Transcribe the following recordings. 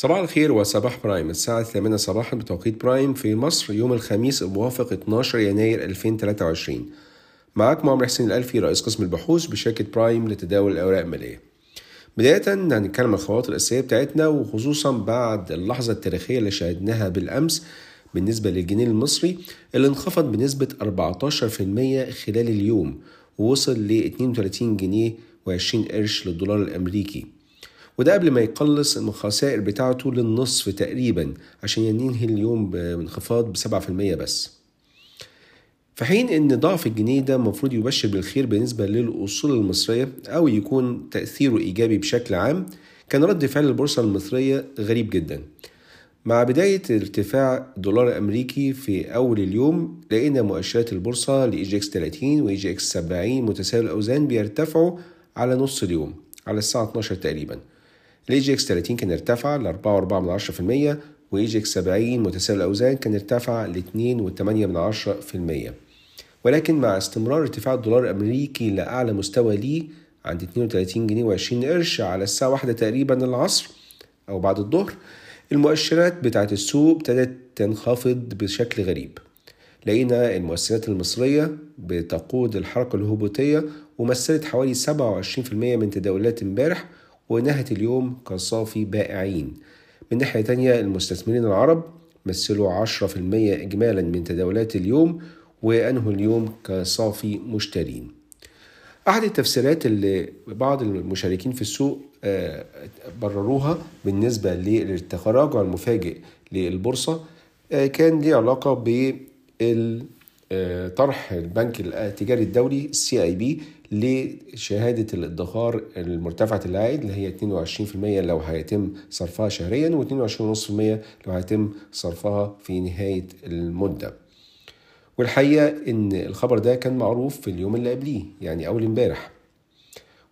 صباح الخير وصباح برايم. الساعة 8 صباحا بتوقيت برايم في مصر يوم الخميس الموافق 12 يناير 2023 معاكم عمر حسين الألفي رئيس قسم البحوث بشركة برايم لتداول الأوراق المالية. بداية هنتكلم عن الخطوات الأساسية بتاعتنا وخصوصا بعد اللحظة التاريخية اللي شاهدناها بالأمس بالنسبة للجنيه المصري اللي انخفض بنسبة 14% خلال اليوم ووصل ل 32 جنيه و20 قرش للدولار الأمريكي. وده قبل ما يقلص الخسائر بتاعته للنصف تقريبا عشان ينهي اليوم بانخفاض في المية بس. في حين إن ضعف الجنيه ده المفروض يبشر بالخير بالنسبة للأصول المصرية أو يكون تأثيره إيجابي بشكل عام كان رد فعل البورصة المصرية غريب جدا. مع بداية ارتفاع الدولار الأمريكي في أول اليوم لقينا مؤشرات البورصة ل EGX 30 و EGX 70 متساوي الأوزان بيرتفعوا على نص اليوم على الساعة 12 تقريبا. ال EGX 30 كان ارتفع ل 4.4% و EGX 70 متساوي الأوزان كان ارتفع ل 2.8% ولكن مع استمرار ارتفاع الدولار الأمريكي لأعلى مستوى ليه عند 32 جنيه و20 قرش على الساعة واحدة تقريبا العصر أو بعد الظهر المؤشرات بتاعت السوق ابتدت تنخفض بشكل غريب. لقينا المؤسسات المصرية بتقود الحركة الهبوطية ومثلت حوالي 27% من تداولات امبارح ونهت اليوم كصافي بائعين. من ناحية تانية المستثمرين العرب مثلوا 10% إجمالا من تداولات اليوم وأنهوا اليوم كصافي مشترين. أحد التفسيرات اللي بعض المشاركين في السوق برروها بالنسبة للتراجع المفاجئ للبورصة كان ليه علاقة بطرح البنك التجاري الدولي السي اي بي لشهادة الادخار المرتفعة العائد اللي هي 22% لو هيتم صرفها شهريا و22.5% لو هيتم صرفها في نهاية المدة. والحقيقة إن الخبر ده كان معروف في اليوم اللي قبليه يعني أول امبارح.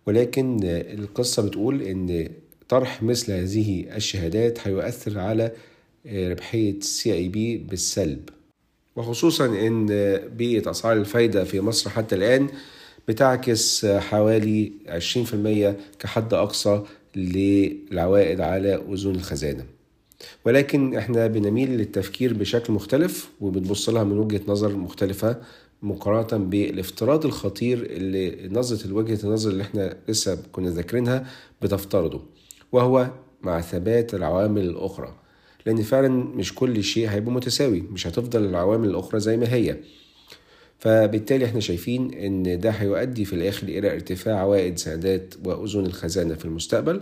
ولكن القصة بتقول إن طرح مثل هذه الشهادات هيؤثر على ربحية السي اي بي بالسلب. وخصوصا إن بيئة أسعار الفايدة في مصر حتى الآن بتعكس حوالي 20% كحد أقصى للعوائد على أذون الخزانة. ولكن إحنا بنميل للتفكير بشكل مختلف وبنبص لها من وجهة نظر مختلفة مقارنة بالافتراض الخطير اللي نظرة وجهة النظر اللي إحنا لسه كنا ذاكرينها بتفترضه وهو مع ثبات العوامل الأخرى. لأن فعلا مش كل شيء هيبقى متساوي مش هتفضل العوامل الأخرى زي ما هي. فبالتالي إحنا شايفين إن ده هيؤدي في الآخر إلى ارتفاع عوائد سندات واذون الخزانة في المستقبل.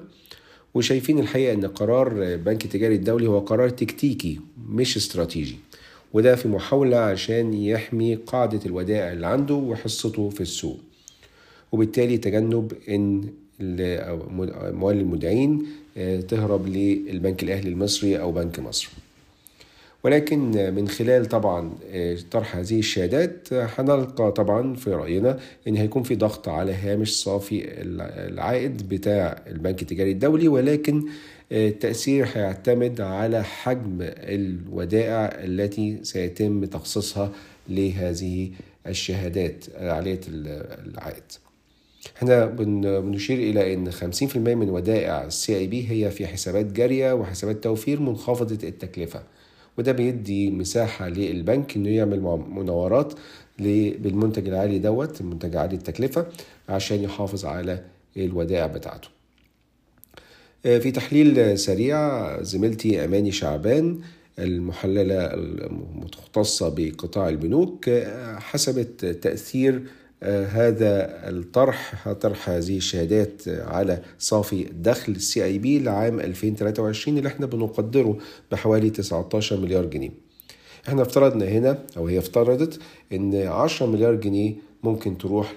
وشايفين الحقيقة إن قرار البنك التجاري الدولي هو قرار تكتيكي مش استراتيجي. وده في محاولة عشان يحمي قاعدة الودائع اللي عنده وحصته في السوق. وبالتالي تجنب إن اموال المودعين تهرب للبنك الأهلي المصري أو بنك مصر. ولكن من خلال طبعا طرح هذه الشهادات هنلقى طبعا في رأينا إن هيكون في ضغط على هامش صافي العائد بتاع البنك التجاري الدولي ولكن التأثير هيعتمد على حجم الودائع التي سيتم تخصيصها لهذه الشهادات عالية العائد. إحنا بنشير إلى إن 50% من ودائع ال CIB هي في حسابات جارية وحسابات توفير منخفضة التكلفة. وده بيدي مساحة للبنك إنه يعمل مناورات بالمنتج العالي دوت المنتج عالي التكلفة عشان يحافظ على الودائع بتاعته. في تحليل سريع زميلتي أماني شعبان المحللة المختصة بقطاع البنوك حسبت تأثير هذا الطرح طرح هذه الشهادات على صافي دخل السي اي بي لعام 2023 اللي إحنا بنقدره بحوالي 19 مليار جنيه. إحنا افترضنا هنا أو هي افترضت إن 10 مليار جنيه ممكن تروح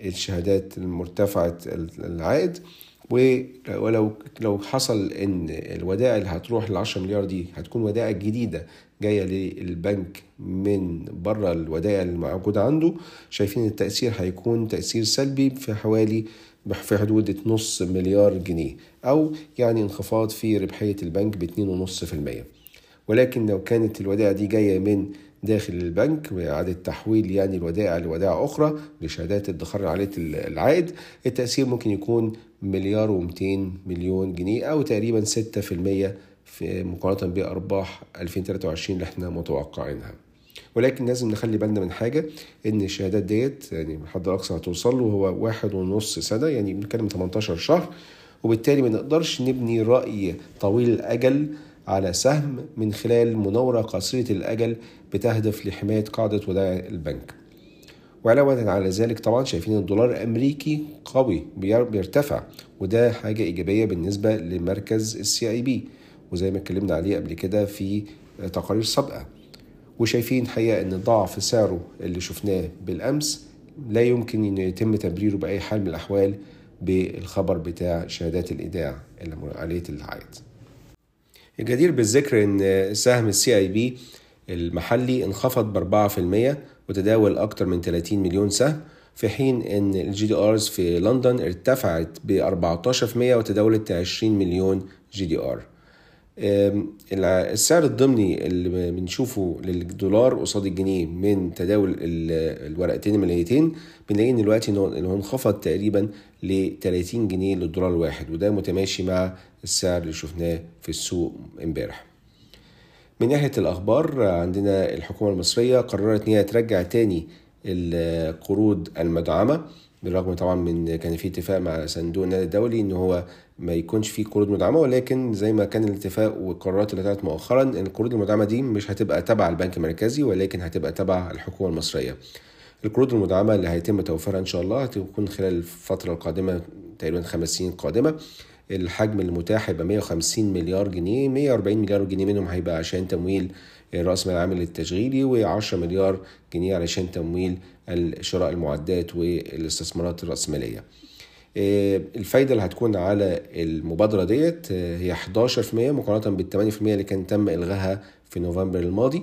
للشهادات المرتفعة العائد. ولو لو حصل إن الودائع اللي هتروح ل 10 مليار دي هتكون ودائع جديدة جاية للبنك من بره الودائع اللي موجودة عنده شايفين التأثير هيكون تأثير سلبي في حوالي في حدود نص مليار جنيه أو يعني انخفاض في ربحية البنك ب 2.5% ولكن لو كانت الودائع دي جاية من داخل البنك بإعادة تحويل يعني الودائع لودائع أخرى لشهادات ادخار عالية العائد. التأثير ممكن يكون مليار ومئتين مليون جنيه أو تقريبا ستة في المية في مقارنة بأرباح 2023 اللي إحنا متوقعينها. ولكن لازم نخلي بالنا من حاجة إن الشهادات ديت يعني الحد الأقصى هتوصل له هو واحد ونص سنة يعني بنتكلم 18 شهر وبالتالي ما نقدرش نبني رأي طويل الأجل على سهم من خلال مناورة قصيرة الأجل بتهدف لحماية قاعدة ودائع البنك. وعلاوة على ذلك طبعا شايفين الدولار الأمريكي قوي بيرتفع وده حاجة إيجابية بالنسبة لمركز السي اي بي وزي ما اتكلمنا عليه قبل كده في تقارير سابقة. وشايفين حقيقة إن ضعف سعره اللي شفناه بالأمس لا يمكن أن يتم تبريره بأي حال من الأحوال بالخبر بتاع شهادات الإيداع اللي عالية العائد. الجدير بالذكر إن سهم ال CIB المحلي انخفض ب 4% وتداول أكثر من 30 مليون سهم في حين إن ال GDRs في لندن ارتفعت ب 14% وتداولت 20 مليون GDR السعر الضمني اللي بنشوفه للدولار قصاد الجنيه من تداول الورقتين الماليتين بنلاقي إن دلوقتي انه انخفض تقريبا ل 30 جنيه للدولار الواحد وده متماشي مع السعر اللي شفناه في السوق امبارح. من ناحية الأخبار عندنا الحكومة المصرية قررت إن هي ترجع تاني القروض المدعمة. بالرغم طبعا من كان في اتفاق مع صندوق النقد الدولي إن هو ما يكونش في قروض مدعمة ولكن زي ما كان الاتفاق والقرارات اللي طلعت مؤخرا ان القروض المدعمة دي مش هتبقى تبع البنك المركزي ولكن هتبقى تبع الحكومة المصرية. القروض المدعمة اللي هيتم توفيرها إن شاء الله هتكون خلال الفترة القادمة تقريبا خمس سنين قادمة الحجم المتاح هيبقى 150 مليار جنيه 140 مليار جنيه منهم هيبقى عشان تمويل راس مال العامل التشغيلي و10 مليار جنيه علشان تمويل شراء المعدات والاستثمارات الرأسمالية. الفايدة اللي هتكون على المبادرة ديت هي 11% مقارنة بال 8% اللي كان تم إلغائها في نوفمبر الماضي.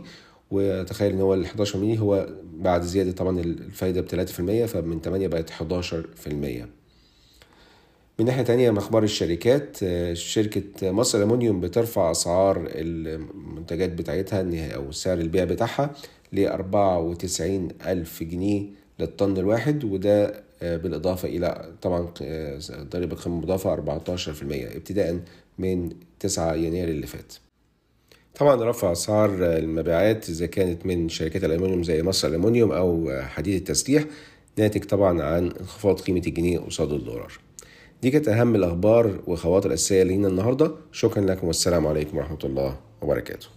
وتخيل إن هو ال 11% هو بعد زيادة طبعا الفايدة ب 3% فمن 8 بقت 11% من ناحية تانية أخبار الشركات شركة مصر الألمنيوم بترفع أسعار المنتجات بتاعتها أو سعر البيع بتاعها ل 94 ألف جنيه للطن الواحد وده بالإضافة إلى طبعا ضريبة قيمة مضافة 14% ابتداء من 9 يناير اللي فات. طبعا رفع أسعار المبيعات إذا كانت من شركات الألمنيوم زي مصر الألمنيوم أو حديد التسليح ناتج طبعا عن انخفاض قيمة الجنيه قصاد الدولار. دي كانت أهم الأخبار والخواطر الأساسية لينا النهاردة. شكرا لكم والسلام عليكم ورحمة الله وبركاته.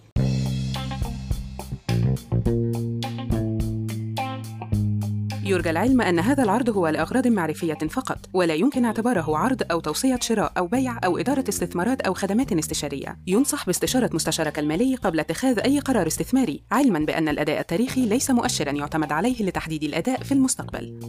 يرجى العلم أن هذا العرض هو لأغراض معرفية فقط ولا يمكن اعتباره عرض أو توصية شراء أو بيع أو إدارة استثمارات أو خدمات استشارية. ينصح باستشارة مستشارك المالي قبل اتخاذ أي قرار استثماري علما بأن الأداء التاريخي ليس مؤشرا يعتمد عليه لتحديد الأداء في المستقبل.